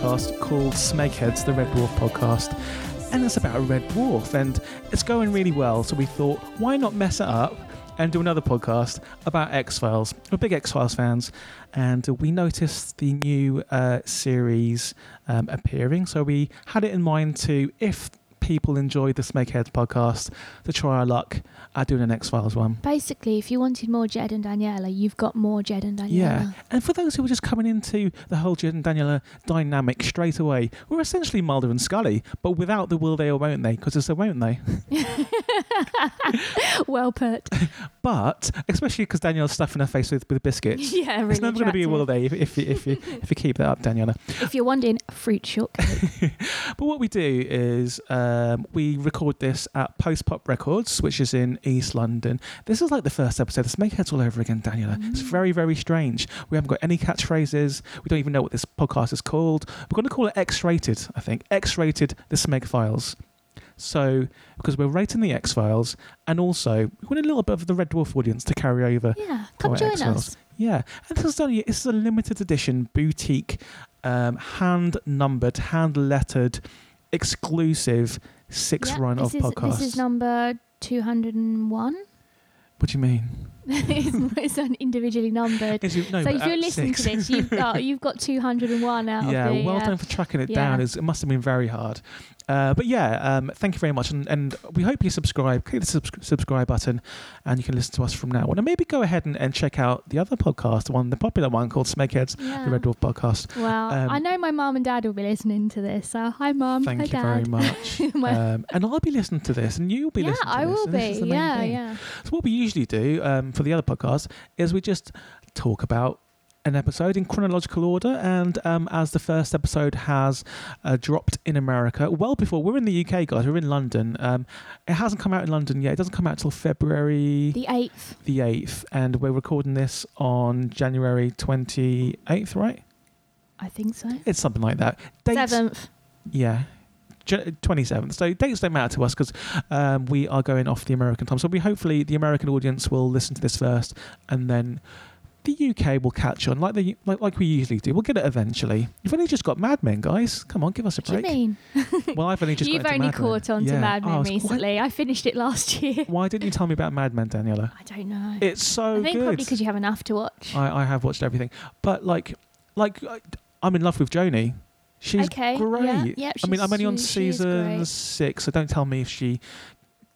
podcast called Smegheads, the Red Dwarf podcast, and it's about a red dwarf, and it's going really well. So we thought, why not mess it up and do another podcast about X Files? We're big X Files fans, and we noticed the new uh, series um, appearing, so we had it in mind to if people enjoy the Smegheads podcast to try our luck at doing an X Files one. Basically, if you wanted more Jed and Daniela, you've got more Jed and Daniela. Yeah, and for those who are just coming into the whole Jed and Daniela dynamic straight away, we're essentially Mulder and Scully, but without the will they or won't they, because it's a won't they. well put. But especially because Danielle's stuffing her face with, with biscuits. yeah, really it's never going to be a will they if, if, you, if, you, if you keep that up, Daniela. If you're wondering, fruit shortcake. But what we do is uh, um, we record this at Post Pop Records, which is in East London. This is like the first episode. It's Smegheads all over again, Daniela. It's very, very strange. We haven't got any catchphrases. We don't even know what this podcast is called. We're going to call it X Rated, I think. X Rated, the Smeg Files. So, because we're rating the X Files, and also we want a little bit of the Red Dwarf audience to carry over yeah, come join X-Files. us. Yeah, and this is only this is a limited edition boutique, um, hand numbered, hand lettered, exclusive six Yeah, run of is, podcasts. This is number 201. what do you mean? It's, it's un- individually numbered. It- no, so if you're listening to this, you've got you've got 201 out yeah, of the. well uh, done for tracking it yeah. down. It's, it must have been very hard. Uh, but yeah, um, thank you very much, and, and we hope you subscribe. Click the subs- subscribe button, and you can listen to us from now on. And maybe go ahead and, and check out the other podcast, the one, the popular one called Smegheads, yeah. the Red Dwarf podcast. Well, Um, I know my mum and dad will be listening to this. So hi, mum. Thank hi, you dad. very much. Um, and I'll be listening to this, and you'll be yeah, listening to I this. will be. Yeah, thing. yeah. So what we usually do um, for the other podcast is we just talk about an episode in chronological order, and um, as the first episode has uh, dropped in America, well before we're in the UK, guys, we're in London. Um, it hasn't come out in London yet. It doesn't come out till February The eighth. the eighth, and we're recording this on January twenty eighth, right? I think so. It's something like that. Dates, Seventh. yeah. Twenty seventh. So dates don't matter to us because um, we are going off the American time. So we hopefully the American audience will listen to this first, and then the UK will catch on like the like, like we usually do. We'll get it eventually. You've only just got Mad Men, guys. Come on, give us a break. What do you mean? Well, I've only just You've got only Mad Men. caught on to Yeah. Mad Oh, Men quite- recently. I finished it last year. Why didn't you tell me about Mad Men, Daniela? I don't know. It's so I think good. probably because you have enough to watch. I, I have watched everything, but like, like I- I'm in love with Joni. She's okay. great. Yeah, yeah, I mean, I'm only on she- season six, so don't tell me if she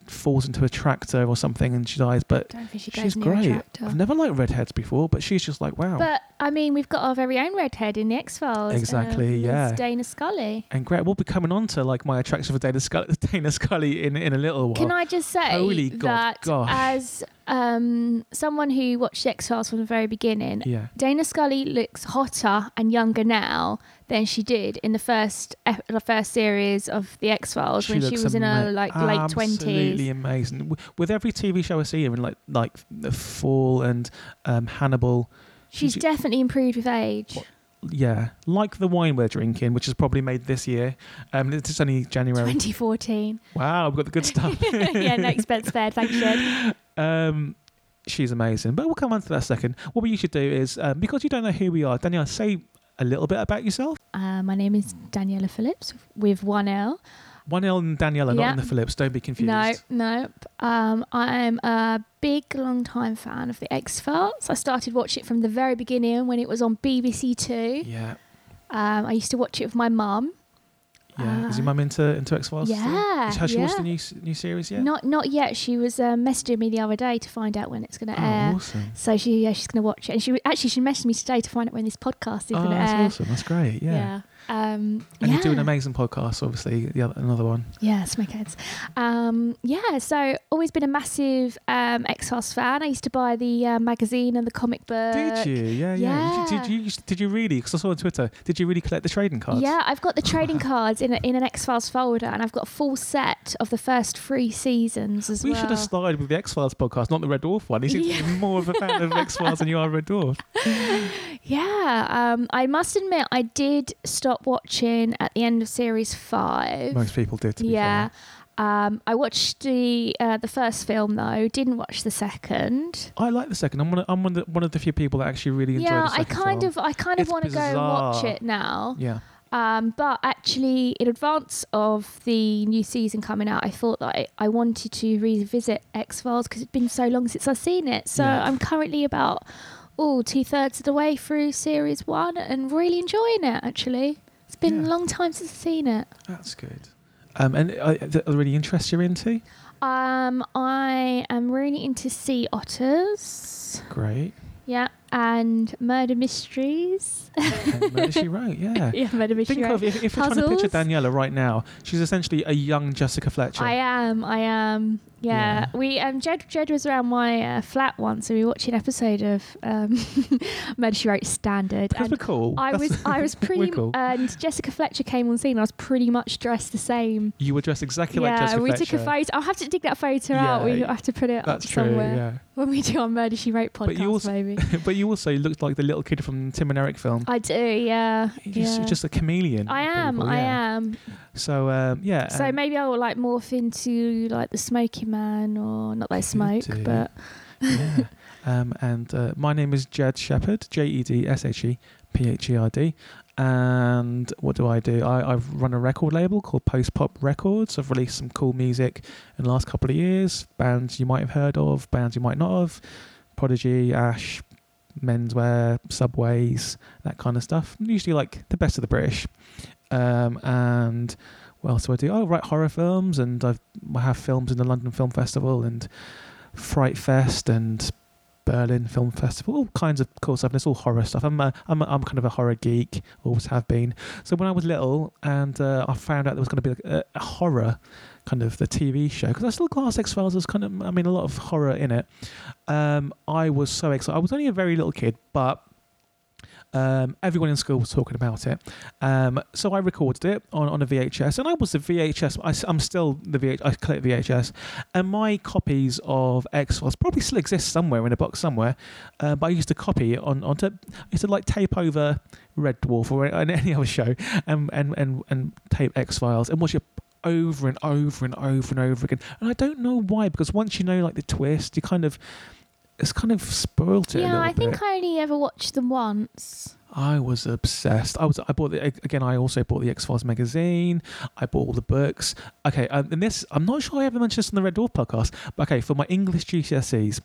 falls into a tractor or something and she dies. But she she's great. I've never liked redheads before, but she's just like wow. But I mean, we've got our very own redhead in the X Files. Um, exactly, yeah. Dana Scully. and great, we'll be coming on to like my attraction for Dana Scully, Dana Scully in in a little while. Can I just say Holy God, that gosh. as um, someone who watched X Files from the very beginning, yeah, Dana Scully looks hotter and younger now than she did in the first ep- the first series of the X Files when she was in her ama- like late twenties. Absolutely amazing. With every TV show I see her in, like like The Fall and um, Hannibal. She's she's- definitely improved with age. Yeah, like the wine we're drinking, which is probably made this year. Um, it's only January. 2014. Wow, I've got the good stuff. yeah, no expense spared. Thanks, Jed. Um, she's amazing. But we'll come on to that second. What we usually do is, um, because you don't know who we are, Danielle, say a little bit about yourself. Uh, my name is Daniela Phillips with one L. One L and Daniela, not Yeah. in the Phillips. Don't be confused. No, no. Um, I'm a big, long time fan of the X Files. I started watching it from the very beginning when it was on BBC Two. Yeah, Um, I used to watch it with my mum. yeah. Is your Uh, mum into into X Files? yeah, Has she watched the new new series yet? Not not yet. She was uh, messaging me the other day to find out when it's going to Oh, air. awesome. So she yeah she's going to watch it, and she actually she messaged me today to find out when this podcast is Oh, going to air. that's awesome. That's great. Yeah. Yeah. Um, And yeah. you do an amazing podcast, obviously. The other, another one. Yeah, Smegheads. Um, yeah, so always been a massive um, X Files fan. I used to buy the uh, magazine and the comic book. Did you? Yeah, yeah. Did, you, did you did you really? Because I saw on Twitter. Did you really collect the trading cards? Yeah, I've got the trading cards in, a, in an X Files folder, and I've got a full set of the first three seasons as We well. We should have started with the X Files podcast, not the Red Dwarf one. Seems Yeah. more of a fan of X Files than you are Red Dwarf. Yeah, um, I must admit, I did stop watching at the end of series five. Most people did. To be yeah. Um, I watched the uh, the first film though. Didn't watch the second. I like the second. I'm one of, I'm one of, the, one of the few people that actually really enjoy yeah, I kind film. of I kind of want to go and watch it now. Yeah. Um, but actually, in advance of the new season coming out, I thought that I, I wanted to revisit X Files because it's been so long since I've seen it. So Yeah. I'm currently about oh two thirds of the way through series one and really enjoying it. Actually, it's been Yeah. a long time since I've seen it. That's good. Um, and are there really interests you're into? Um, I am really into sea otters. Great. Yeah, and murder mysteries. Murder, She Wrote, yeah. yeah, murder mystery. Think of if, if you're trying to picture Daniela right now, she's essentially a young Jessica Fletcher. I am. I am. Yeah. Yeah. We um Jed Jed was around my uh, flat once, and we watched an episode of um Murder She Wrote Standard. because we're cool. I That's- was I was pretty cool. and Jessica Fletcher came on scene. and I was pretty much dressed the same. you were dressed exactly yeah, like Jessica Yeah, we Fletcher. took a photo. I'll have to dig that photo out. We Yeah, have to put it That's up true. somewhere Yeah. when we do our Murder She Wrote podcast. But you also- maybe but you also looked like the little kid from Tim and Eric film. I do. Yeah. You're just, yeah. just a chameleon. I am. people, I am. So um, yeah. So um, maybe I will like morph into like the Smoky Man, or not that I smoke, do. but yeah. Um, and uh, my name is Jed Shepherd, J E D S H E P H E R D. And what do I do? I, I've run a record label called Post Pop Records. I've released some cool music in the last couple of years. Bands you might have heard of, bands you might not have. Prodigy, Ash, Menswear, Subways, that kind of stuff. Usually like the best of the British. Um, and what else do I do? Oh, write horror films, and I've, I have films in the London Film Festival and Fright Fest and Berlin Film Festival, all kinds of cool stuff. And it's all horror stuff. I'm a, I'm, a, I'm kind of a horror geek, always have been. So when I was little, and uh, I found out there was going to be a, a horror kind of the TV show because I still class X Files as kind of, I mean, a lot of horror in it. Um, I was so excited. I was only a very little kid, but um, everyone in school was talking about it. Um, so I recorded it on, on a VHS, and I was the VHS. I, am still the VHS. I collect VHS, and my copies of X Files probably still exist somewhere in a box somewhere. Uh, but I used to copy on onto. I used to like tape over Red Dwarf or any other show, and and and, and tape X Files and watch it over and over and over and over again. And I don't know why, because once you know like the twist, you kind of it's kind of spoilt it. yeah, I think bit. I only ever watched them once. I was obsessed. I was. I bought the again. I also bought the X Files magazine. I bought all the books. Okay, um, and this I'm not sure I ever mentioned this on the Red Dwarf podcast. But okay, for my English GCSEs,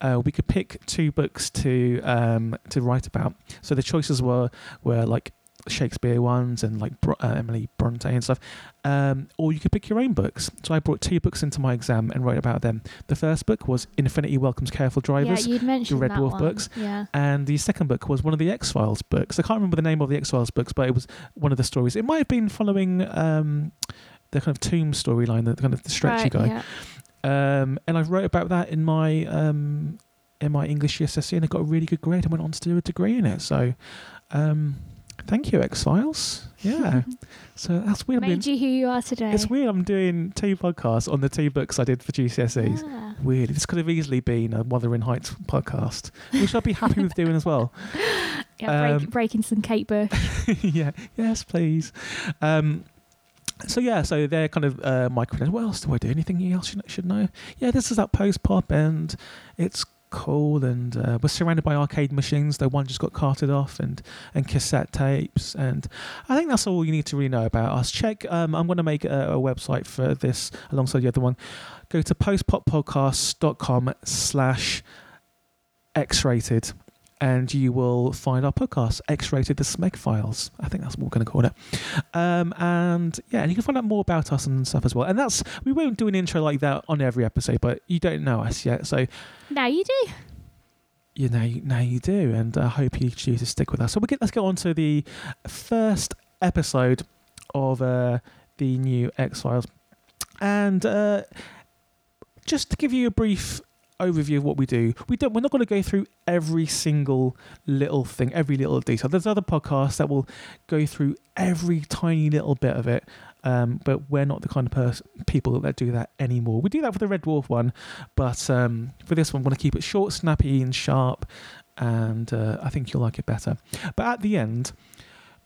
uh, we could pick two books to um, to write about. So the choices were were like Shakespeare ones and like uh, Emily Bronte and stuff. Um, or you could pick your own books. So I brought two books into my exam and wrote about them. The first book was Infinity Welcomes Careful Drivers. yeah, you'd mentioned Red that Dwarf one. books. Yeah. And the second book was one of the X Files books. I can't remember the name of the X Files books, but it was one of the stories. It might have been following um, the kind of Tooms storyline, the kind of the stretchy right, guy. Yeah. Um, and I wrote about that in my um, in my English GCSE, and I got a really good grade. and went on to do a degree in it. So, um, thank you, X Files. Yeah. so that's weird. I'm Made you who you are today. it's weird. I'm doing two podcasts on the two books I did for GCSEs. Ah. Weird. This could have easily been a Wuthering Heights podcast, which I'd be happy with doing as well. Yeah, break, Um, breaking some Kate Bush. yeah. Yes, please. Um, so yeah, so they're kind of uh, my credentials. What else do I do? Anything else you should know? Yeah, this is that post pop, and it's cool. And uh, we're surrounded by arcade machines. The one just got carted off, and and cassette tapes. And I think that's all you need to really know about us. Check. Um, I'm going to make a, a website for this alongside the other one. Go to postpoppodcasts.com slash x-rated and you will find our podcast, X-Rated the Smeg Files. I think that's what we're going to call it. Um, and yeah, and you can find out more about us and stuff as well. And that's we won't do an intro like that on every episode, but you don't know us yet, so now you do. you know now you do. And I hope you choose to stick with us. So we get let's go on to the first episode of uh, the new X Files, and uh, just to give you a brief overview of what we do. We don't. We're not going to go through every single little thing, every little detail. There's other podcasts that will go through every tiny little bit of it. Um, but we're not the kind of pers- people that do that anymore. We do that for the Red Dwarf one, but um, for this one, we want to keep it short, snappy, and sharp. And uh, I think you'll like it better. But at the end,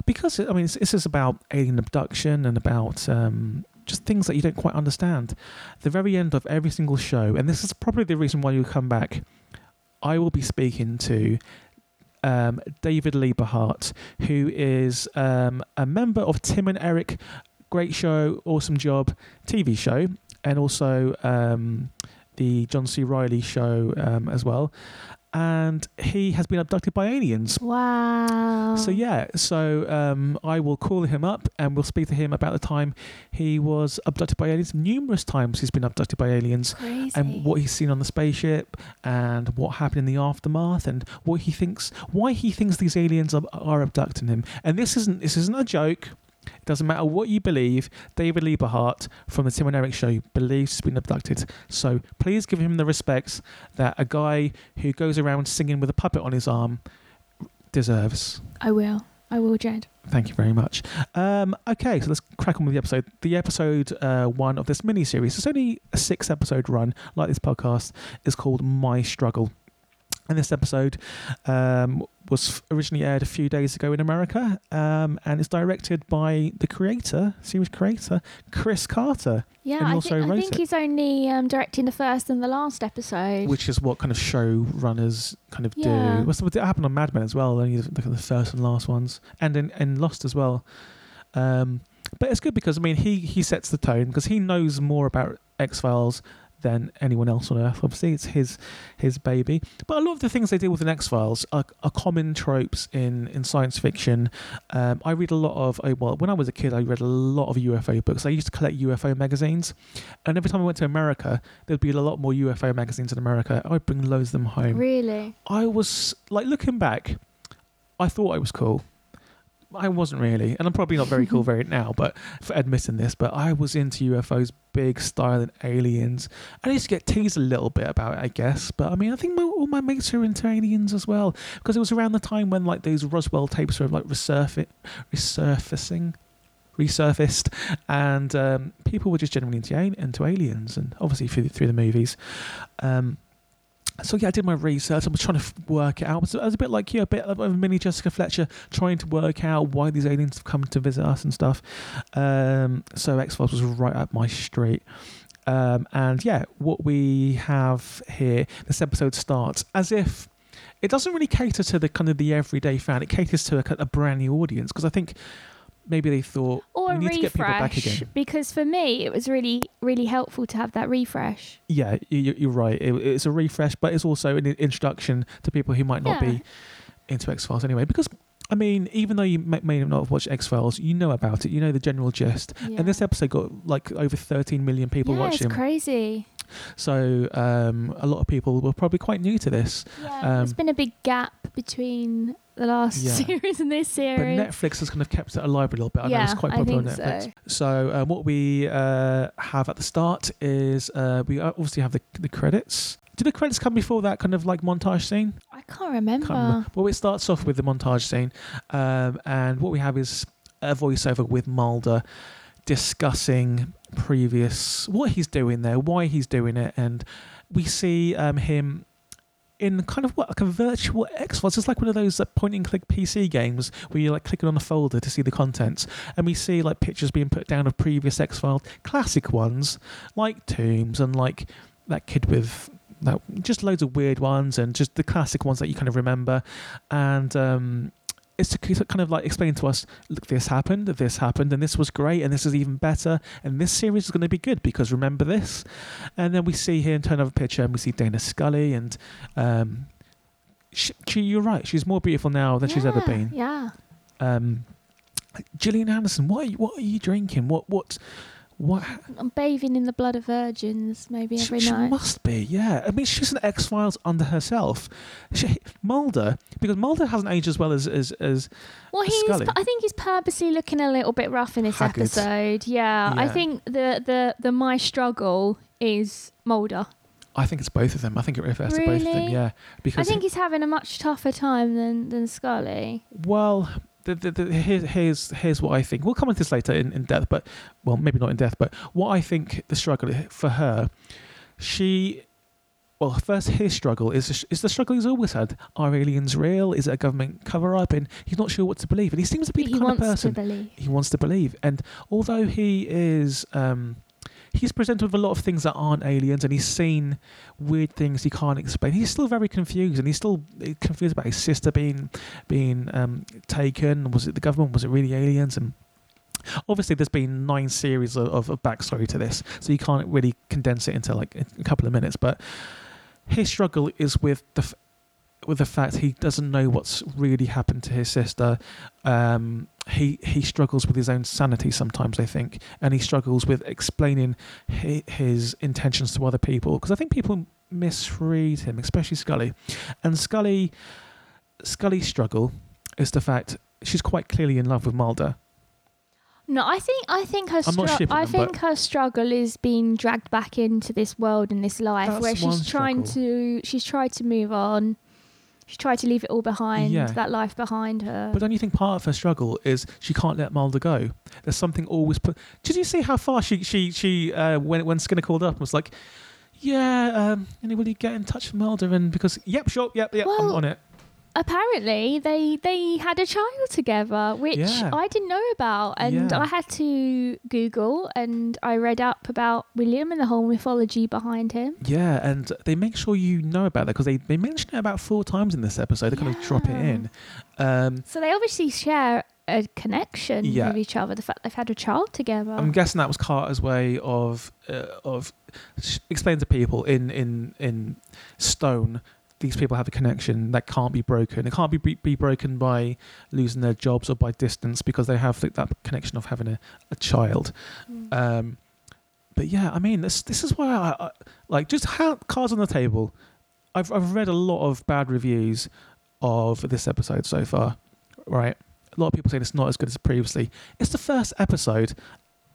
because I mean, this is about alien abduction and about um, just things that you don't quite understand. The very end of every single show, and this is probably the reason why you come back. I will be speaking to um, David Liebe Hart, who is um, a member of Tim and Eric, great show, awesome job, TV show, and also um, the John C. Reilly show um, as well. And he has been abducted by aliens. Wow. So yeah, so um, I will call him up and we'll speak to him about the time he was abducted by aliens. Numerous times he's been abducted by aliens, Crazy. and what he's seen on the spaceship, and what happened in the aftermath, and what he thinks, why he thinks these aliens are, are abducting him. And this isn't this isn't a joke. It doesn't matter what you believe. David Liebe Hart from the Tim and Eric Show believes he's been abducted. So please give him the respects that a guy who goes around singing with a puppet on his arm deserves. I will. I will, Jed. Thank you very much. Um, okay, so let's crack on with the episode. The episode uh, one of this mini series, it's only a six episode run, like this podcast, is called My Struggle. And this episode um, was originally aired a few days ago in America um, and it's directed by the creator, series creator, Chris Carter, Yeah, I, I think it. he's only um, directing the first and the last episode. which is what kind of showrunners kind of Yeah. do. What's what happened on Mad Men as well? Only the, the first and last ones, and in, in Lost as well. Um, but it's good because I mean he he sets the tone because he knows more about X Files than anyone else on Earth. Obviously, it's his his baby. But a lot of the things they deal with in X Files are, are common tropes in in science fiction. Um, I read a lot of oh, well, when I was a kid, I read a lot of UFO books. I used to collect UFO magazines, and every time I went to America, there'd be a lot more UFO magazines in America. I'd bring loads of them home. really? I was like looking back, I thought I was cool. I wasn't really, and I'm probably not very cool very now, but for admitting this, but I was into UFOs, big style and aliens. I used to get teased a little bit about it, I guess, but I mean, I think my, all my mates are into aliens as well because it was around the time when like those Roswell tapes were like resurfi- resurfacing, resurfaced, and um, people were just generally into, into aliens, and obviously through the, through the movies. Um, so yeah, I did my research. I was trying to work it out. I was, I was a bit like you, a bit of a mini Jessica Fletcher, trying to work out why these aliens have come to visit us and stuff. Um, so X Files was right up my street. Um, and yeah, what we have here, this episode starts as if it doesn't really cater to the kind of the everyday fan. It caters to a, a brand new audience because I think maybe they thought Or we a need to get people back again. Because for me, it was really, really helpful to have that refresh. Yeah, you, you're right. It, it's a refresh, but it's also an introduction to people who might not Yeah. be into X Files anyway. Because I mean, even though you may, may not have watched X Files, you know about it. You know the general gist. Yeah. And this episode got like over 13 million people yeah, watching. it's crazy. So um, a lot of people were probably quite new to this. Yeah, Um, there's been a big gap between the last Yeah. series and this series. But. Netflix has kind of kept it alive a little bit. I know yeah, it's quite popular on Netflix. so. So, um, what we uh, have at the start is uh, we obviously have the, the credits. Did the credits come before that kind of like montage scene? I can't remember. Can't remember. Well, it starts off with the montage scene, um, and what we have is a voiceover with Mulder discussing previous what he's doing there, why he's doing it, and we see um, him in kind of what like a virtual X Files. It's like one of those uh, point and click PC games where you're like clicking on a folder to see the contents, and we see like pictures being put down of previous X Files, classic ones like Tooms and like that kid with that just loads of weird ones and just the classic ones that you kind of remember and um it's to kind of like explain to us look this happened this happened and this was great and this is even better and this series is going to be good because remember this and then we see here and turn over a picture and we see dana scully and um she, she, you're right she's more beautiful now than she's ever been Yeah. um Gillian Anderson, what are you, what are you drinking? What what what I'm bathing in the blood of virgins maybe She- every she, night. must be, yeah. I mean, she's an X Files under herself. She, Mulder, because Mulder hasn't aged as well as as, as Well, he's. Scully. I think he's purposely looking a little bit rough in this Haggard. episode. Yeah, I think the the the my struggle is Mulder. I think it's both of them. I think it refers to both of them, Really? yeah. I Because think he's having a much tougher time than than Scully. well, the, the, the, here's here's here's what I think. We'll come into this later in, in depth, but well, maybe not in depth. But what I think the struggle for her, she well, first his struggle is is the struggle he's always had. Are aliens real? Is it a government cover up? And he's not sure what to believe. And he seems to be the he kind of person believe. he wants to believe. And although he is, um, he's presented with a lot of things that aren't aliens, and he's seen weird things he can't explain. He's still very confused, and he's still confused about his sister being being um, taken. Was it the government? Was it really aliens? And obviously, there's been nine series of, of, of backstory to this, so you can't really condense it into like a couple of minutes. But his struggle is with the. F- with the fact he doesn't know what's really happened to his sister, um, he he struggles with his own sanity sometimes. I think, and he struggles with explaining hi- his intentions to other people because I think people misread him, especially Scully. And Scully, Scully's struggle is the fact she's quite clearly in love with Mulder. No, I think I think her stru- I them, think her struggle is being dragged back into this world and this life where she's trying to she's tried to move on. She's tried to leave it all behind, Yeah. that life behind her. But don't you think part of her struggle is she can't let Mulder go? There's something always put. Did you see how far she she she uh, when when Skinner called up and was like, "Yeah, um, and will you get in touch with Mulder?" And because, yep, sure, yep, yep, I'm on it. Apparently, they they had a child together, which Yeah. I didn't know about, and Yeah. I had to Google and I read up about William and the whole mythology behind him. Yeah, and they make sure you know about that because they, they mention it about four times in this episode. They kind of drop it in. Um, So they obviously share a connection Yeah. with each other. The fact they've had a child together. I'm guessing that was Carter's way of uh, of s- explaining to people in in in stone. These people have a connection that can't be broken. It can't be, be be broken by losing their jobs or by distance because they have that connection of having a, a child. Mm. Um, but yeah, I mean, this this is why I, I like just how cards on the table. I've I've read a lot of bad reviews of this episode so far. Right, a lot of people saying it's not as good as previously. It's the first episode.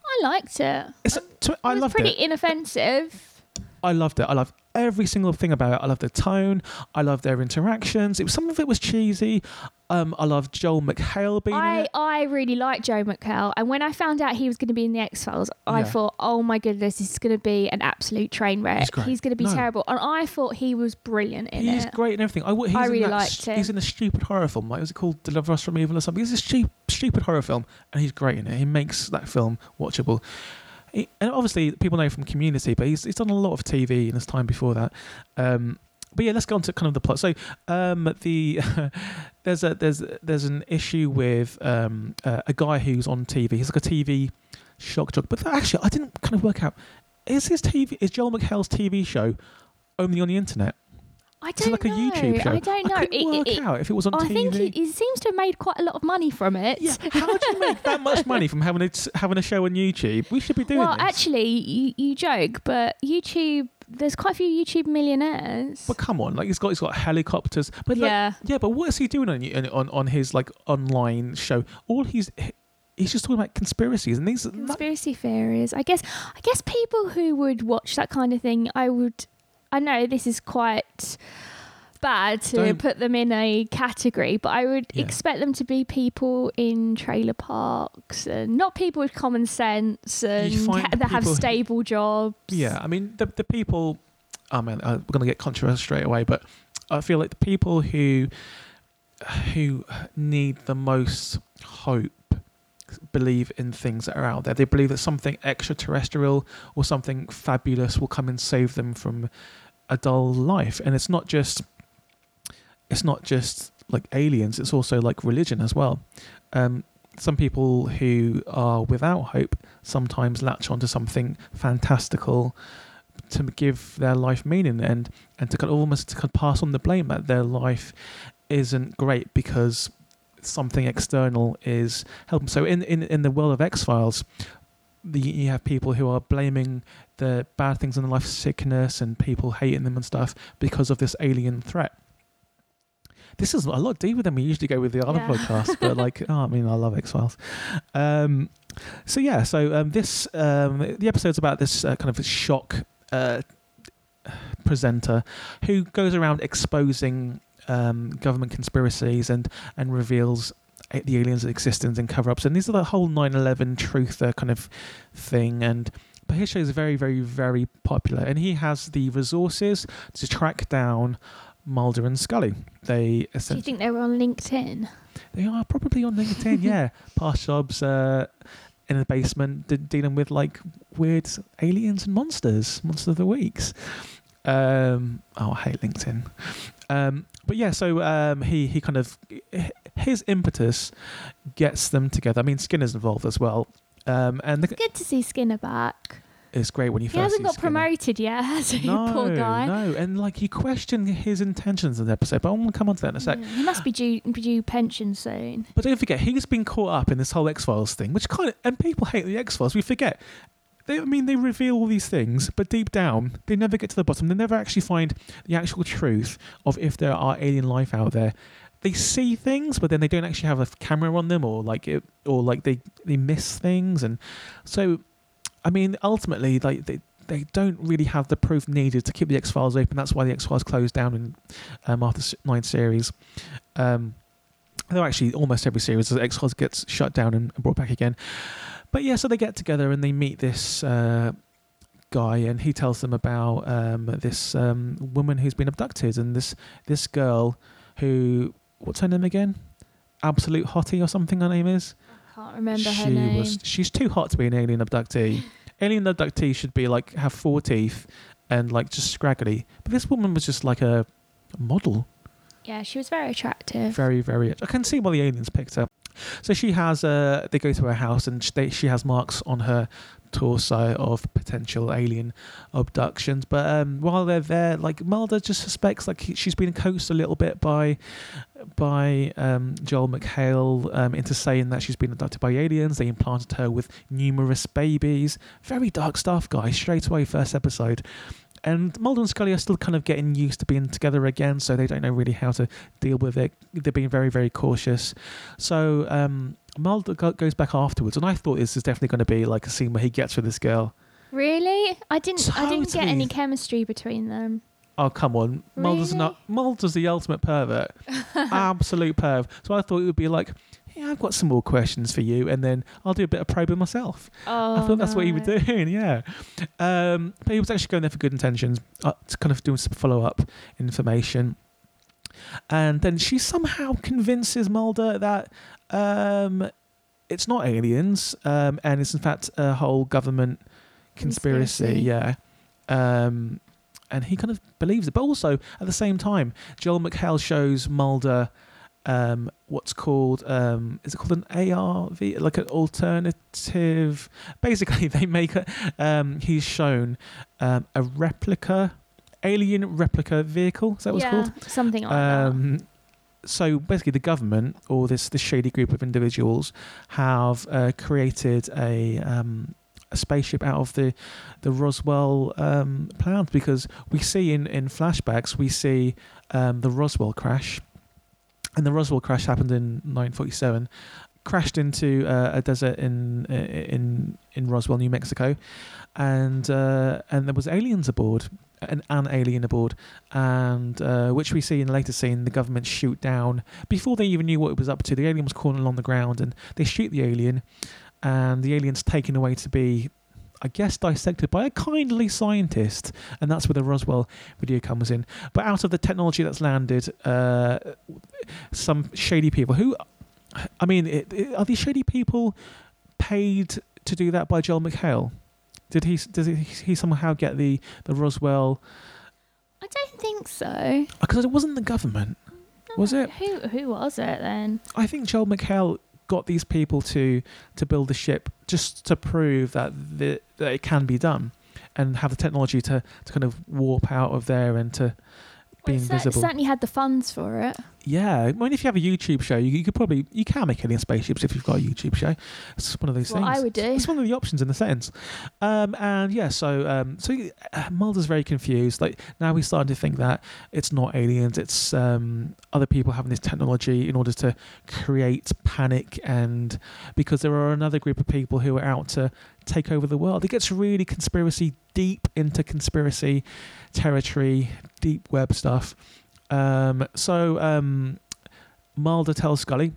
I liked it. It's to, I it was loved pretty it. inoffensive. I loved it. I loved every single thing about it. I loved the tone. I loved their interactions. It was some of it was cheesy. Um, I loved Joel McHale being in I, it. I really like Joe McHale, and when I found out he was going to be in the X Files, I Yeah. thought, oh my goodness, this is going to be an absolute train wreck. He's great. going to be No. terrible, and I thought he was brilliant in He's it. He's great and everything. I, he's I in really liked st- it. He's in a stupid horror film. Like, was it called Deliver Us from Evil or something? He's a stu- stupid horror film, and he's great in it. He makes that film watchable. He, and obviously, people know from Community, but he's, he's done a lot of TV in his time before that. Um, but yeah, let's go on to kind of the plot. So, um, the there's a there's there's an issue with um, uh, a guy who's on TV. He's like a TV shock jock. But actually, I didn't kind of work out is his TV is Joel McHale's TV show only on the internet? I don't like know. a YouTube show? I don't know. I It- work it- out if it was on TV. I TV. think he, he seems to have made quite a lot of money from it. yeah, how do you make that much money from having a having a show on YouTube? We should be doing well, this. actually, you, you joke, but YouTube, there's quite a few YouTube millionaires. but come on, like he's got he's got helicopters. But like, yeah. yeah, but what is he doing on on on his like online show? All he's he's just talking about conspiracies and these. Conspiracy theories. I guess. I guess people who would watch that kind of thing, I would. I know this is quite bad to Don't- put them in a category, but I would Yeah. expect them to be people in trailer parks and not people with common sense and ha- that have who- stable jobs. Yeah, I mean the the people. I mean, uh, we're gonna get controversial straight away, but I feel like the people who who need the most hope believe in things that are out there. They believe that something extraterrestrial or something fabulous will come and save them from a dull life, and it's not just it's not just like aliens. It's also like religion as well. Um, some people who are without hope sometimes latch onto something fantastical to give their life meaning and and to kind of almost to kind of pass on the blame that their life isn't great because something external is helping. So in in in the world of X Files, you have people who are blaming the bad things in their life, sickness, and people hating them and stuff because of this alien threat. This is a lot deeper than we usually go with the other Yeah. podcasts, but like, oh, I mean, I love X Files. Um, so yeah, so um, this um, the episode's about this uh, kind of shock uh, presenter who goes around exposing um, government conspiracies and and reveals the aliens' existence and cover-ups. And these are the whole 9/11 truther kind of thing. And but his show is very, very, very popular, and he has the resources to track down Mulder and Scully. They Do you think they were on LinkedIn? they are probably on LinkedIn. yeah, past jobs uh, in the basement de- dealing with like weird aliens and monsters, monster of the weeks. Um, oh, I hate LinkedIn. Um, but yeah, so um, he he kind of his impetus gets them together. I mean, Skinner's involved as well. Um, and the, Good to see Skinner back. it's great when you He first hasn't got Skinner. promoted yet, has he? No, Poor guy. no, and like you question his intentions in the episode, but I want to come on to that in a sec. Yeah, He must be due, due pension soon. But don't forget, he's been caught up in this whole X Files thing, which kind of and people hate the X Files. We forget. They, I mean, they reveal all these things, but deep down, they never get to the bottom. They never actually find the actual truth of if there are alien life out there. They see things, but then they don't actually have a camera on them, or like it, or like they they miss things, and so, I mean, ultimately, like they they don't really have the proof needed to keep the X Files open. That's why the X Files closed down in um, after nine series. Um, though actually, almost every series, the X Files gets shut down and brought back again. But yeah, so they get together and they meet this uh, guy, and he tells them about um, this um, woman who's been abducted, and this this girl who what's her name again? Absolute Hottie or something. Her name is. I can't remember her she name. was. She's too hot to be an alien abductee. alien abductee should be like have four teeth and like just scraggly. But this woman was just like a model. Yeah, she was very attractive. Very, very. I can see why the aliens picked her. So she has. Uh, they go to her house and she, they, she has marks on her torso of potential alien abductions. But um, while they're there, like Mulder just suspects like he- she's been coaxed a little bit by by um, Joel McHale um, into saying that she's been abducted by aliens. They implanted her with numerous babies. Very dark stuff, guys. Straight away, first episode. And Mulder and Scully are still kind of getting used to being together again, so they don't know really how to deal with it. They're being very, very cautious. So um, Mulder go- goes back afterwards, and I thought this is definitely going to be like a scene where he gets with this girl. Really? I didn't. I didn't get any chemistry between them. Oh come on, Mulder's not Mulder's the ultimate pervert, absolute perv. So I thought it would be like, yeah, I've got some more questions for you, and then I'll do a bit of probing myself. Oh, I thought that's what he was doing, yeah. Um, but he was actually going there for good intentions, uh, to kind of doing some follow up information. And then she somehow convinces Mulder that um, it's not aliens, um, and it's in fact a whole government conspiracy, Conspiracy. yeah. Um, and he kind of believes it. But also, at the same time, Joel McHale shows Mulder um, what's called um, is it called an ARV, like an alternative? Basically, they make a, um, he's shown um, a replica, alien replica vehicle. Is that what yeah, it's called? Something like Um, so basically, the government or this this shady group of individuals have uh, created a um, a spaceship out of the the Roswell um, plans because we see in in flashbacks we see um, the Roswell crash, and the Roswell crash happened in 1947. Crashed into uh, a desert in in in Roswell, New Mexico, and uh, and there was aliens aboard, an, an alien aboard, and uh, which we see in a later scene. The government shoot down before they even knew what it was up to. The alien was crawling along the ground, and they shoot the alien, and the alien's taken away to be, I guess, dissected by a kindly scientist, and that's where the Roswell video comes in. But out of the technology that's landed, uh, some shady people who, I mean, it, it- are these shady people paid to do that by Joel McHale? Did he does he, he somehow get the the Roswell? I don't think so. Because it wasn't the government, was it? Who Who was it then? I think Joel McHale got these people to to build the ship just to prove that the, that it can be done, and have the technology to to kind of warp out of there and to be Well, it cer- invisible. certainly had the funds for it. Yeah, I mean, if you have a YouTube show, you, you could probably you can make alien spaceships if you've got a YouTube show. It's one of those what things. I would do. It's one of the options in the settings. Um, and yeah, so um, so uh, Mulder's very confused. Like now he's starting to think that it's not aliens, it's um, other people having this technology in order to create panic, and because there are another group of people who are out to take over the world. It gets really conspiracy deep into conspiracy territory, deep web stuff. Um, so um, Mulder tells Scully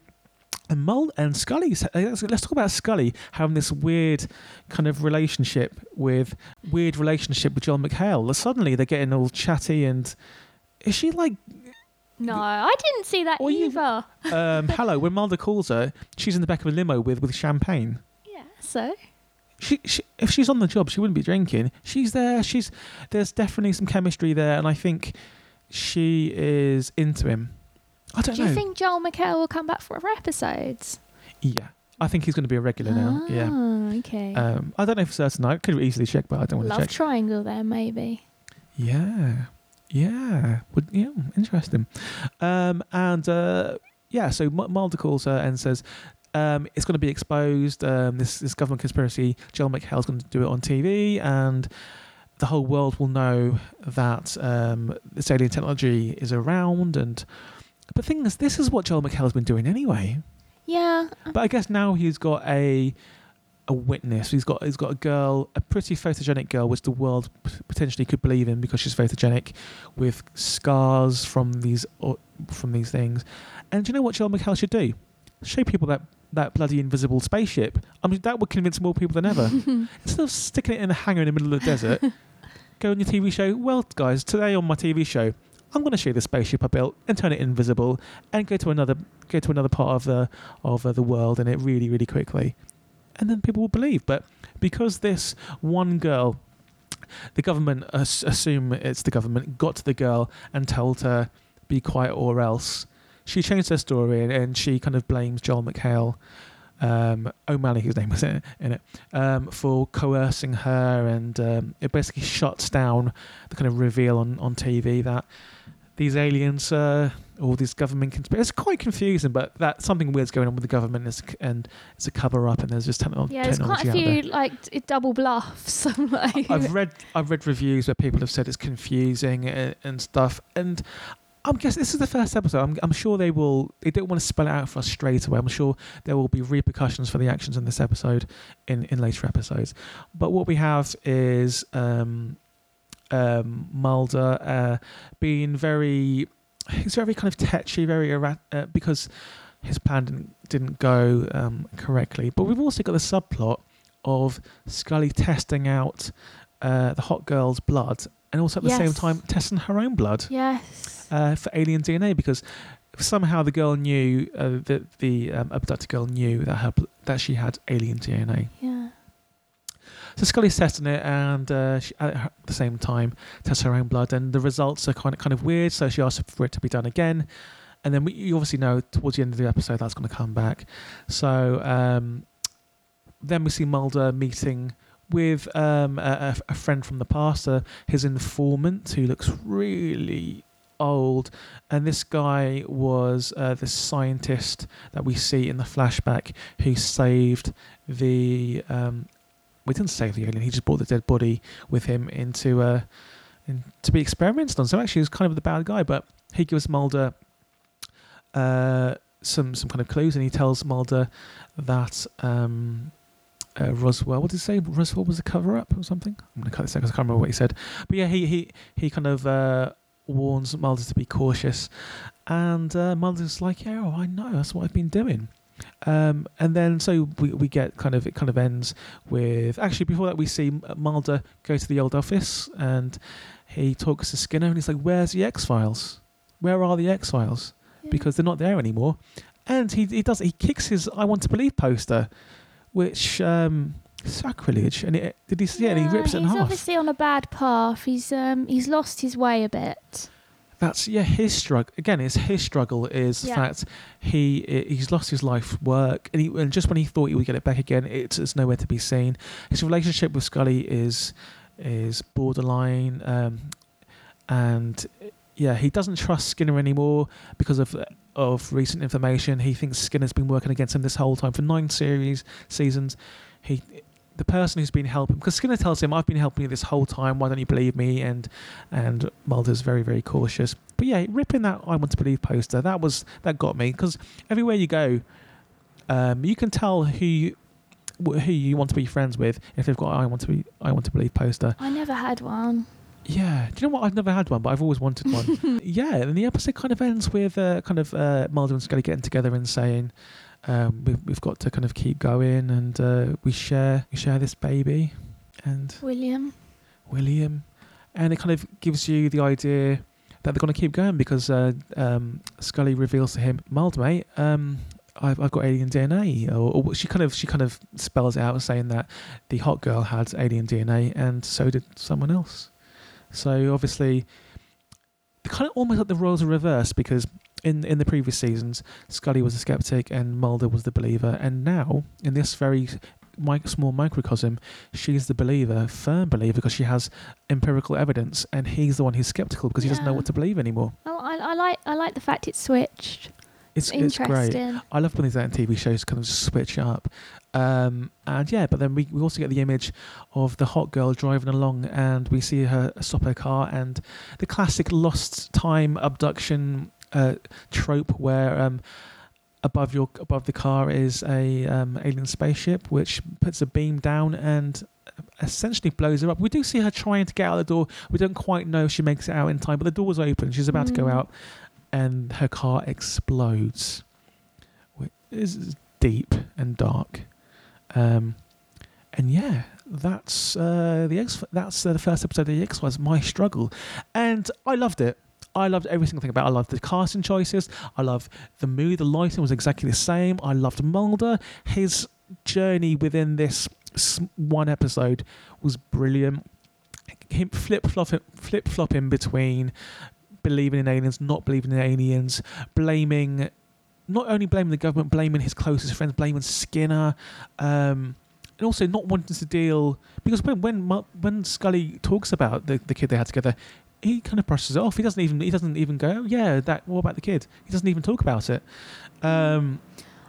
And Mul and Scully. uh, Let's, talk about Scully having this weird kind of relationship with weird relationship with John McHale. Suddenly they're getting all chatty and is she like No, I didn't see that Well, you- either. um, hello when Mulder calls her? She's in the back of a limo with with champagne. Yeah, so She, she if she's on the job, she wouldn't be drinking. She's there. She's there's definitely some chemistry there, and I think she is into him. I don't do know. Do you think Joel McHale will come back for other episodes? yeah, I think he's going to be a regular now. Yeah. Ah, okay. Um, I don't know for certain. I could easily check, but I don't want to check. Love triangle there, maybe. Yeah, yeah, would yeah, interesting. Um, and uh, yeah, so M- Mulder calls her and says um, it's going to be exposed. Um, this this government conspiracy. Joel McHale's going to do it on TV, and the whole world will know that um, this alien technology is around. And but the thing is, this is what Joel McHale's been doing anyway. Yeah. But I guess now he's got a a witness. He's got he's got a girl, a pretty photogenic girl, which the world p- potentially could believe in because she's photogenic, with scars from these or, from these things. And do you know what Joel McHale should do? Show people that that bloody invisible spaceship. I mean, that would convince more people than ever. Instead of sticking it in a hangar in the middle of the desert, go on your TV show. Well, guys, today on my TV show, I'm going to show you the spaceship I built and turn it invisible, and go to another go to another part of the of uh, the world in it really really quickly, and then people will believe. But because this one girl, the government as- assume it's the government got to the girl and told her be quiet or else. She changed her story and, and she kind of blames Joel McHale, um, O'Malley, his name was in it, in it um, for coercing her, and um, it basically shuts down the kind of reveal on, on TV that these aliens uh, or these government conspiracy. It's quite confusing, but that something weird's going on with the government, is, and it's a cover up, and there's just techno- Yeah, there's quite a few like double bluffs. Like, I've read I've read reviews where people have said it's confusing and, and stuff, and I'm guessing this is the first episode. I'm, I'm sure they will. They don't want to spell it out for us straight away. I'm sure there will be repercussions for the actions in this episode in in later episodes. But what we have is um, um, Mulder uh, being very. He's very kind of tetchy, very erratic uh, because his plan didn't didn't go um, correctly. But we've also got the subplot of Scully testing out uh, the hot girl's blood and also at the same time testing her own blood yes. Uh, for alien DNA because somehow the girl knew uh, that the um, abducted girl knew that her that she had alien DNA. yeah. So Scully's testing it, and uh, she, at the same time tests her own blood, and the results are kind of kind of weird. So she asks for it to be done again, and then we, you obviously know towards the end of the episode that's going to come back. So um, then we see Mulder meeting with um, a, a- friend from the past, uh, his informant, who looks really old. And this guy was uh, the scientist that we see in the flashback who saved the. Um, we didn't save the alien. He just brought the dead body with him into uh, in, to be experimented on. So actually, he was kind of the bad guy. But he gives Mulder uh, some some kind of clues, and he tells Mulder that um, uh, Roswell. What did he say? Roswell was a cover up or something. I'm going to cut this out because I can't remember what he said. But yeah, he he he kind of uh, warns Mulder to be cautious, and uh, Mulder's like, "Yeah, oh, I know. That's what I've been doing." Um, and then so we, we get kind of it kind of ends with actually before that we see Mulder go to the old office and he talks to Skinner and he's like, "Where's the X Files? Where are the X Files?" Yeah. because they're not there anymore. And he he does he kicks his "I Want to Believe" poster, which um, sacrilege. And it, did he see it? And he rips it in he's half. obviously on a bad path. He's um he's lost his way a bit. That's yeah his struggle again. It's his struggle is the Yeah. fact he he's lost his life work and he and just when he thought he would get it back again, it's, it's nowhere to be seen. His relationship with Scully is is borderline, um, and yeah, he doesn't trust Skinner anymore because of of recent information. He thinks Skinner's been working against him this whole time for nine series seasons. He the person who's been helping because Skinner tells him I've been helping you this whole time why don't you believe me? And and Mulder's very very cautious. But yeah ripping that I want to believe poster that was that got me because everywhere you go um, you can tell who you, who you want to be friends with if they've got I want to be I want to believe poster. I never had one. yeah. Do you know what? I've never had one but I've always wanted one. Yeah and the episode kind of ends with uh, kind of uh, Mulder and Scully getting together and saying um, we, we've got to kind of keep going, and uh, we share we share this baby, and William. William, and it kind of gives you the idea that they're going to keep going because uh, um, Scully reveals to him, "Mild mate, um, I've, I've got alien DNA," or, or she kind of she kind of spells it out, saying that the hot girl had alien DNA, and so did someone else. So obviously, kind of almost like the roles are reversed because in in the previous seasons, Scully was a skeptic and Mulder was the believer, and now in this very small microcosm, she's the believer, firm believer, because she has empirical evidence, and he's the one who's skeptical because he doesn't know what to believe anymore. Oh, I, I like I like the fact it's switched. It's it's great. I love when these out in TV shows kind of switch up. Um, and yeah, but then we, we also get the image of the hot girl driving along and we see her stop her car and the classic lost time abduction uh, trope where um, above your above the car is a um, alien spaceship which puts a beam down and essentially blows her up. We do see her trying to get out the door. We don't quite know if she makes it out in time, but the door's open. She's about to go Mm. out and her car explodes. Which is deep and dark. Um, and yeah, that's uh, the X. That's uh, the first episode of the X Files. My struggle, and I loved it. I loved every single thing about. it. I loved the casting choices. I loved the mood. The lighting was exactly the same. I loved Mulder. His journey within this one episode was brilliant. Him flip flopping, flip flopping between believing in aliens, not believing in aliens, blaming, not only blaming the government, blaming his closest friends, blaming Skinner, um, and also not wanting to deal because when when when Scully talks about the, the kid they had together, he kind of brushes it off. He doesn't even he doesn't even go, "Oh, yeah, that. What about the kid? He doesn't even talk about it. Um,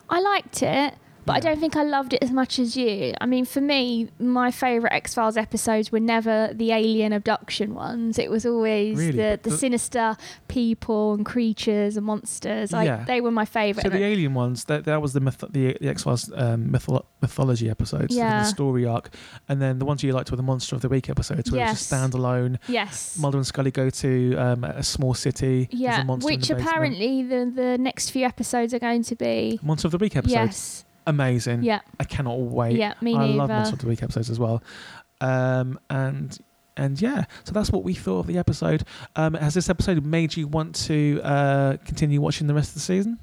I liked it, but I don't think I loved it as much as you. I mean, for me, my favourite X Files episodes were never the alien abduction ones. It was always Really? the, the The- sinister people and creatures and monsters. Like Yeah. they were my favourite. So the alien ones, that that was the myth- the, the X Files um, mytholo- mythology episodes, the- Yeah. the story arc, and then the ones you liked were the Monster of the Week episodes, where it was just standalone. yes. Mulder and Scully go to um, a small city. Yeah, a monster in which apparently the the next few episodes are going to be. Monster of the Week episodes. Yes. Amazing. Yeah. I cannot wait. Yeah. Me I neither. love Monster of the Week episodes as well. Um, and and yeah, so that's what we thought of the episode. Um, has this episode made you want to uh, continue watching the rest of the season?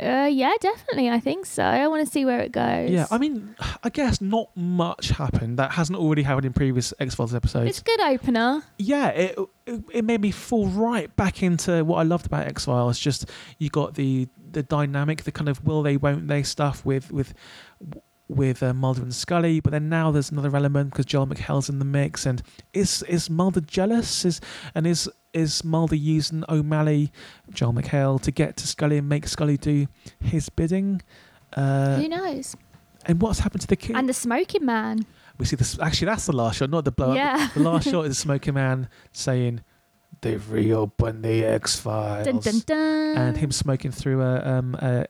Uh, yeah, definitely. I think so. I want to see where it goes. Yeah, I mean, I guess not much happened that hasn't already happened in previous X Files episodes. it's a good opener. yeah, it, it it made me fall right back into what I loved about X Files. Just you got the the dynamic, the kind of will they, won't they stuff with with with uh, Mulder and Scully, but then now there's another element because Joel McHale's in the mix, and is is Mulder jealous? Is and is is Mulder using O'Malley, Joel McHale, to get to Scully and make Scully do his bidding? Uh, Who knows? and what's happened to the kid? And the smoking man. we see this. Actually, that's the last shot, not the blow up. yeah. The last shot is the smoking man saying, "They've reopened the X Files," and him smoking through a um a,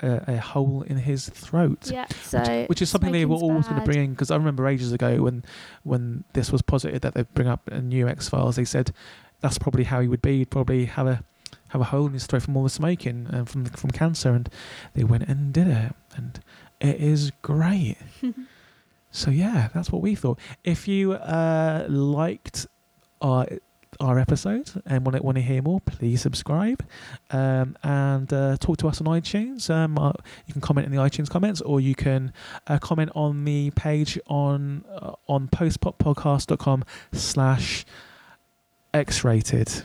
a, a hole in his throat. Yeah. So Which is something they were always going to bring in because I remember ages ago when when this was posited that they'd bring up a new X Files, they said that's probably how he would be. He'd probably have a have a hole in his throat from all the smoking and from from cancer, and they went and did it, and it is great. So yeah, that's what we thought. If you uh, liked our our episode and want to want to hear more, please subscribe um, and uh, talk to us on iTunes. Um, uh, you can comment in the iTunes comments, or you can uh, comment on the page on uh, on postpoppodcast.com slash x-rated.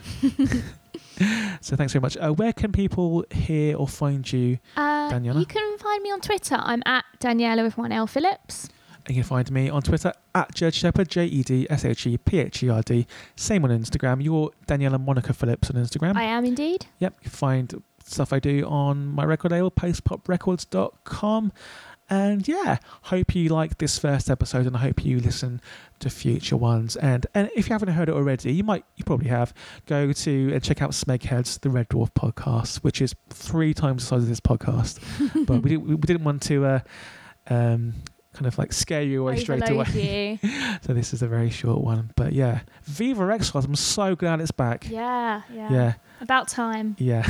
so thanks very much. Uh, where can people hear or find you? Uh, Daniela? You can find me on Twitter. I'm at Daniela with one L Phillips. And you can find me on Twitter at Jed Shepherd, J E D S H E P H E R D. Same on Instagram. You're Daniela Monica Phillips on Instagram. I am indeed. Yep, you can find stuff I do on my record label, postpoprecords.com. And yeah, hope you like this first episode and I hope you listen to future ones. And and if you haven't heard it already, you might you probably have, go to and check out Smegheads, the Red Dwarf podcast, which is three times the size of this podcast. but we, didn't, we didn't want to uh, um, kind of like scare you away straight away. So this is a very short one. But yeah, Viva X Files, I'm so glad it's back. yeah, yeah. Yeah, About time. yeah.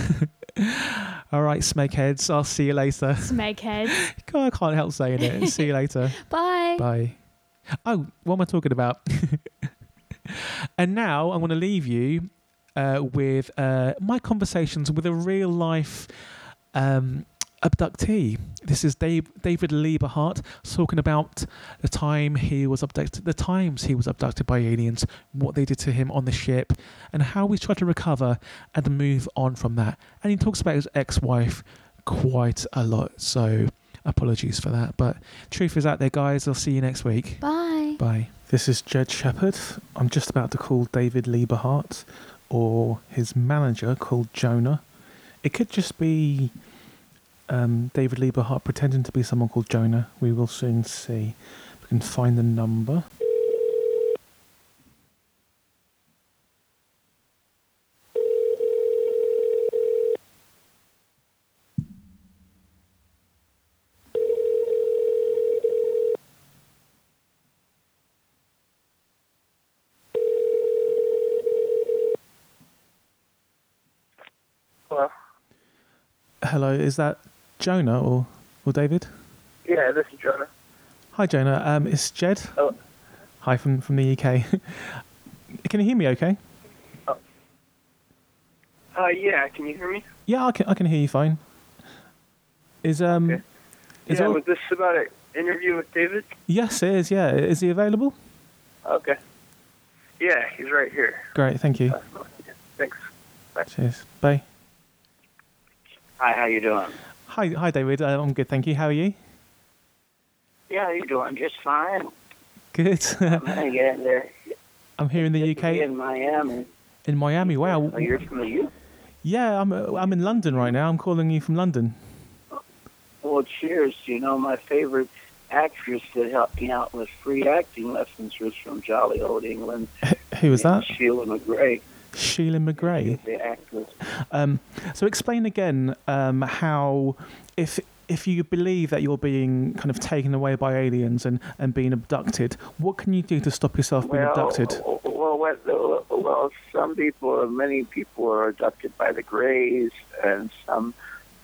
All right, Smakeheads. I'll see you later. Smegheads. I can't help saying it. See you later. Bye. Bye. Oh, what am I talking about? and now I want to leave you uh, with uh, my conversations with a real life um, abductee. This is Dave, David Liebe Hart talking about the time he was abducted, the times he was abducted by aliens, what they did to him on the ship, and how he's tried to recover and move on from that. And he talks about his ex-wife quite a lot. So apologies for that, but truth is out there, guys. I'll see you next week. Bye. Bye. This is Jed Shepherd. I'm just about to call David Liebe Hart or his manager called Jonah. It could just be um, David Liebe Hart pretending to be someone called Jonah. We will soon see. We can find the number. Hello. Hello, is that Jonah or, or David? Yeah, this is Jonah. Hi, Jonah. Um, it's Jed. Hello. Hi from, from the UK. can you hear me okay? Oh. Uh, yeah, can you hear me? Yeah, I can, I can hear you fine. Is um Okay. is yeah, all, was this about an interview with David? Yes, it is. Yeah, is he available? Okay. Yeah, he's right here. Great, thank you. Uh, Thanks. Cheers. Bye. Hi, how you doing? Hi, hi, David. Uh, I'm good, thank you. How are you? Yeah, you doing just fine. Good. I'm hanging in there. I'm here in the Good UK, in Miami. in Miami. Wow. Oh, you're from the UK. Yeah, I'm uh, I'm in London right now. I'm calling you from London. Well, cheers. You know, my favorite actress that helped me out with free acting lessons was from jolly old England. Who was that? Sheila McGray, Sheila McGray. Um, so explain again um, how if if you believe that you're being kind of taken away by aliens and, and being abducted, what can you do to stop yourself being abducted? Well, what, well, some people, many people are abducted by the Greys, and some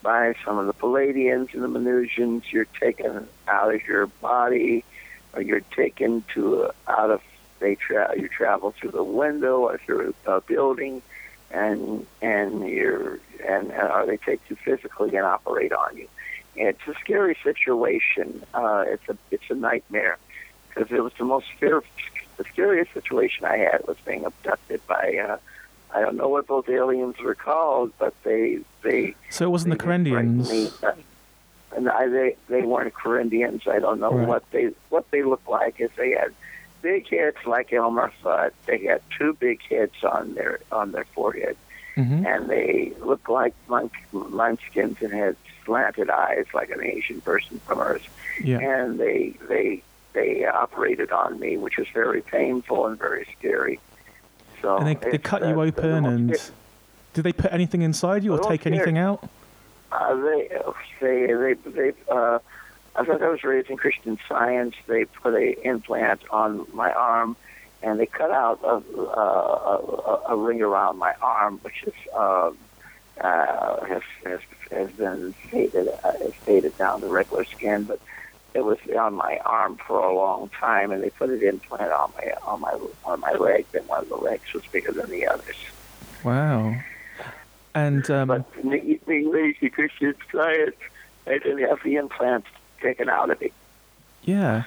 by some of the Palladians and the Venusians. You're taken out of your body, or you're taken to out of. They tra- you travel through the window or through a building, and and you're and, or they take you physically and operate on you. And It's a scary situation. Uh, it's a it's a nightmare because it was the most fear, the scariest situation I had was being abducted by. Uh, I don't know what those aliens were called, but they they. So it wasn't the they did frighten Corinthians. Uh, And I, they they weren't Corinthians. I don't know Right. what they what they looked like. If they had big heads like Elmer Fudd. They had two big heads on their on their forehead hmm and they looked like monk, munchkins and had slanted eyes like an Asian person from Earth. Yeah. And they they they operated on me, which was very painful and very scary. So And they, they cut uh, you open and did they put anything inside you or take scared. anything out? uh, they they they they uh, I thought I was raised in Christian Science. They put a implant on my arm, and they cut out a, a, a, a ring around my arm, which is uh, uh, has, has has been faded uh, faded down to regular skin, but it was on my arm for a long time, and they put an implant on my on my on my leg. And one of the legs was bigger than the others. Wow. And um, But being raised in Christian Science, I didn't have the implants taken out of me. yeah.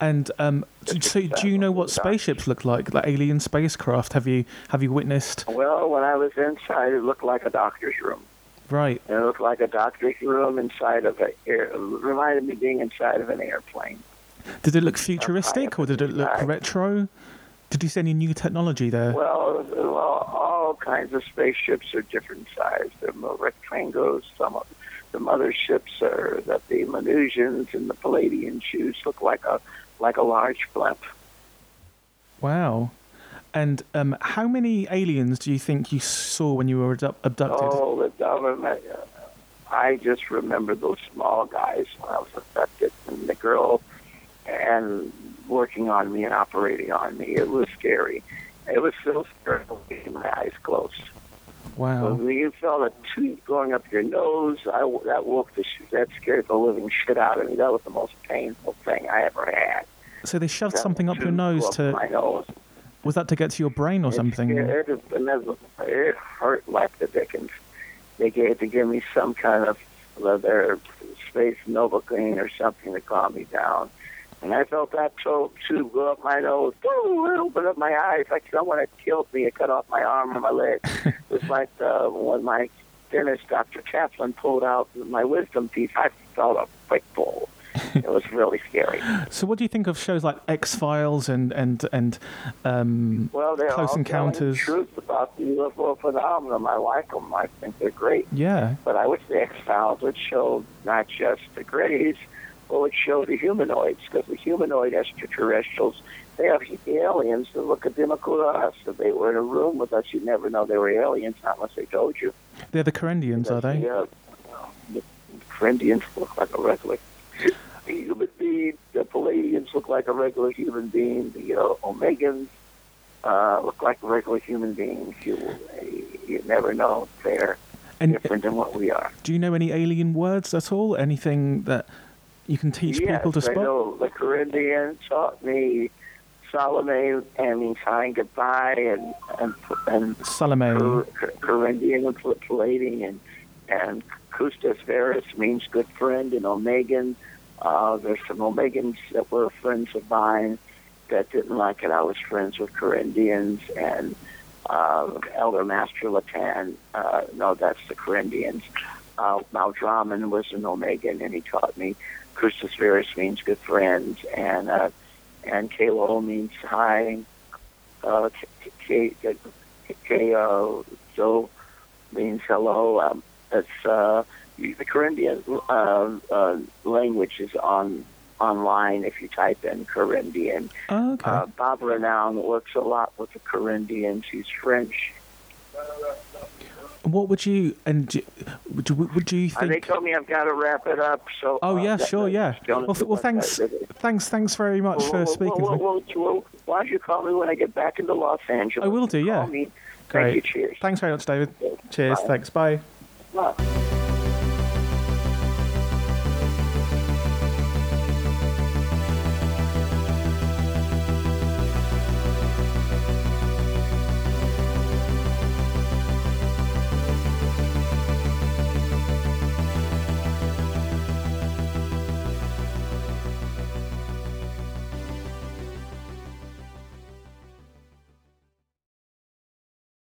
And um, so, so do you know what spaceships look like, like alien spacecraft? Have you have you witnessed? Well, when I was inside, it looked like a doctor's room. Right. It looked like a doctor's room inside of a air. It reminded me of being inside of an airplane. Did it look futuristic or did it look retro? Did you see any new technology there? Well, well, all kinds of spaceships are different size. They're more rectangles. Some of the motherships are that the Venusians and the Palladian shoes look like a like a large blimp. Wow. And um, how many aliens do you think you saw when you were abducted? Oh, the government. uh, I just remember those small guys when I was affected, and the girl, and working on me and operating on me. It was scary. It was so scary my eyes closed. Wow. When you felt a tooth going up your nose, I, that woke the that scared the living shit out of me. That was the most painful thing I ever had. So they shoved That something up your nose up to. my nose. Was that to get to your brain or It something? scared- It, it, it hurt like the dickens. They gave to give me some kind of leather space Novocaine or something to calm me down. And I felt that toe tube go up my nose, boom, it opened up my eyes like someone had killed me. It cut off my arm and my leg. it was like uh, when my dentist, Dr. Chaplin, pulled out my wisdom teeth. I felt a quick pull. it was really scary. So what do you think of shows like X Files and and and um, Well, they're Close all Encounters. truth about the UFO phenomenon. I like them. I think they're great. yeah? But I wish the X Files would show not just the Greys, but it showed the humanoids, because the humanoid extraterrestrials, they have aliens that look identical to us. If they were in a room with us, you'd never know they were aliens, not unless they told you. They're the Corendians, are they? The, uh, the Corinthians look like a regular human being. The Palladians look like a regular human being. The uh, Omegans uh, look like regular human beings. You, you never know. They're And different than what we are. do you know any alien words at all? Anything that you can teach yes, people to I spot? know the Corinthian taught me Salome and means hi and goodbye and and and Salome. Cor- Cor- Corinthian and Palladian and and Custos Verus means good friend and Omegan. Uh, there's some Omegans that were friends of mine that didn't like it. I was friends with Corinthians and uh, Elder Master Latan. Uh, no, that's the Corinthians. Uh, Maldraman was an Omegan, and he taught me Christus Verus means good friend, and uh, and Kalo means hi. Uh, K, K, K, so means hello. Um, it's uh, the Corinthian uh, uh, language is on online if you type in Corinthian. Oh, okay. Uh, Bob Renown works a lot with the Corinthians. He's French. What would you and do, would you, would you Uh, they told me I've got to wrap it up. So Oh uh, yeah, sure, yeah. Well, th- well, thanks, uh, thanks, thanks very much well, for well, speaking well, to me. why don't you call me when I get back into Los Angeles? I will do, yeah. Great. Thank you. Cheers. Thanks very much, David. Cheers. Bye. Thanks. Bye. Bye.